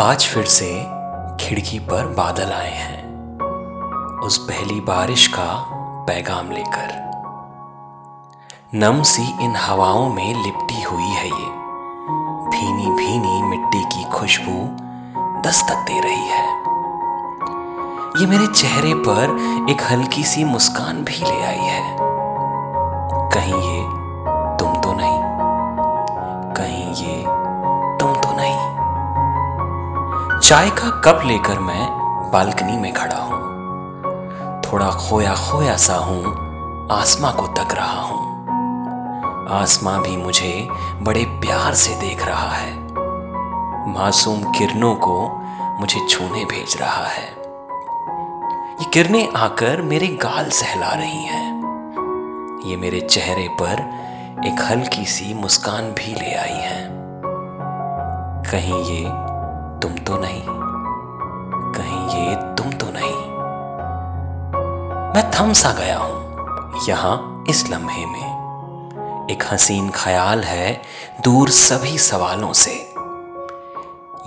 आज फिर से खिड़की पर बादल आए हैं। उस पहली बारिश का पैगाम लेकर। नम सी इन हवाओं में लिपटी हुई है ये। भीनी भीनी मिट्टी की खुशबू दस्तक दे रही है। ये मेरे चेहरे पर एक हल्की सी मुस्कान भी ले आई है। कहीं ये चाय का कप लेकर मैं बालकनी में खड़ा हूँ। थोड़ा खोया खोया सा हूँ, आसमां को तक रहा हूँ। आसमां भी मुझे बड़े प्यार से देख रहा है। मासूम किरणों को मुझे छूने भेज रहा है। ये किरणें आकर मेरे गाल सहला रही हैं। ये मेरे चेहरे पर एक हल्की सी मुस्कान भी ले आई है। कहीं ये तुम तो नहीं। कहीं ये तुम तो नहीं। मैं थम सा गया हूँ, यहाँ इस लम्हे में। एक हसीन ख्याल है दूर सभी सवालों से।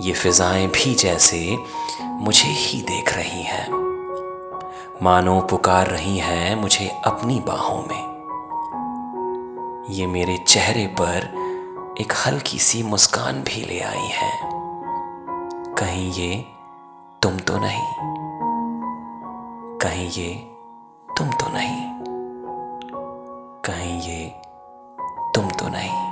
ये फिजाएँ भी जैसे मुझे ही देख रही हैं। मानो पुकार रही हैं मुझे अपनी बाहों में। ये मेरे चेहरे पर एक हल्की सी मुस्कान भी ले आई है। कहीं ये तुम तो नहीं। कहीं ये तुम तो नहीं। कहीं ये तुम तो नहीं।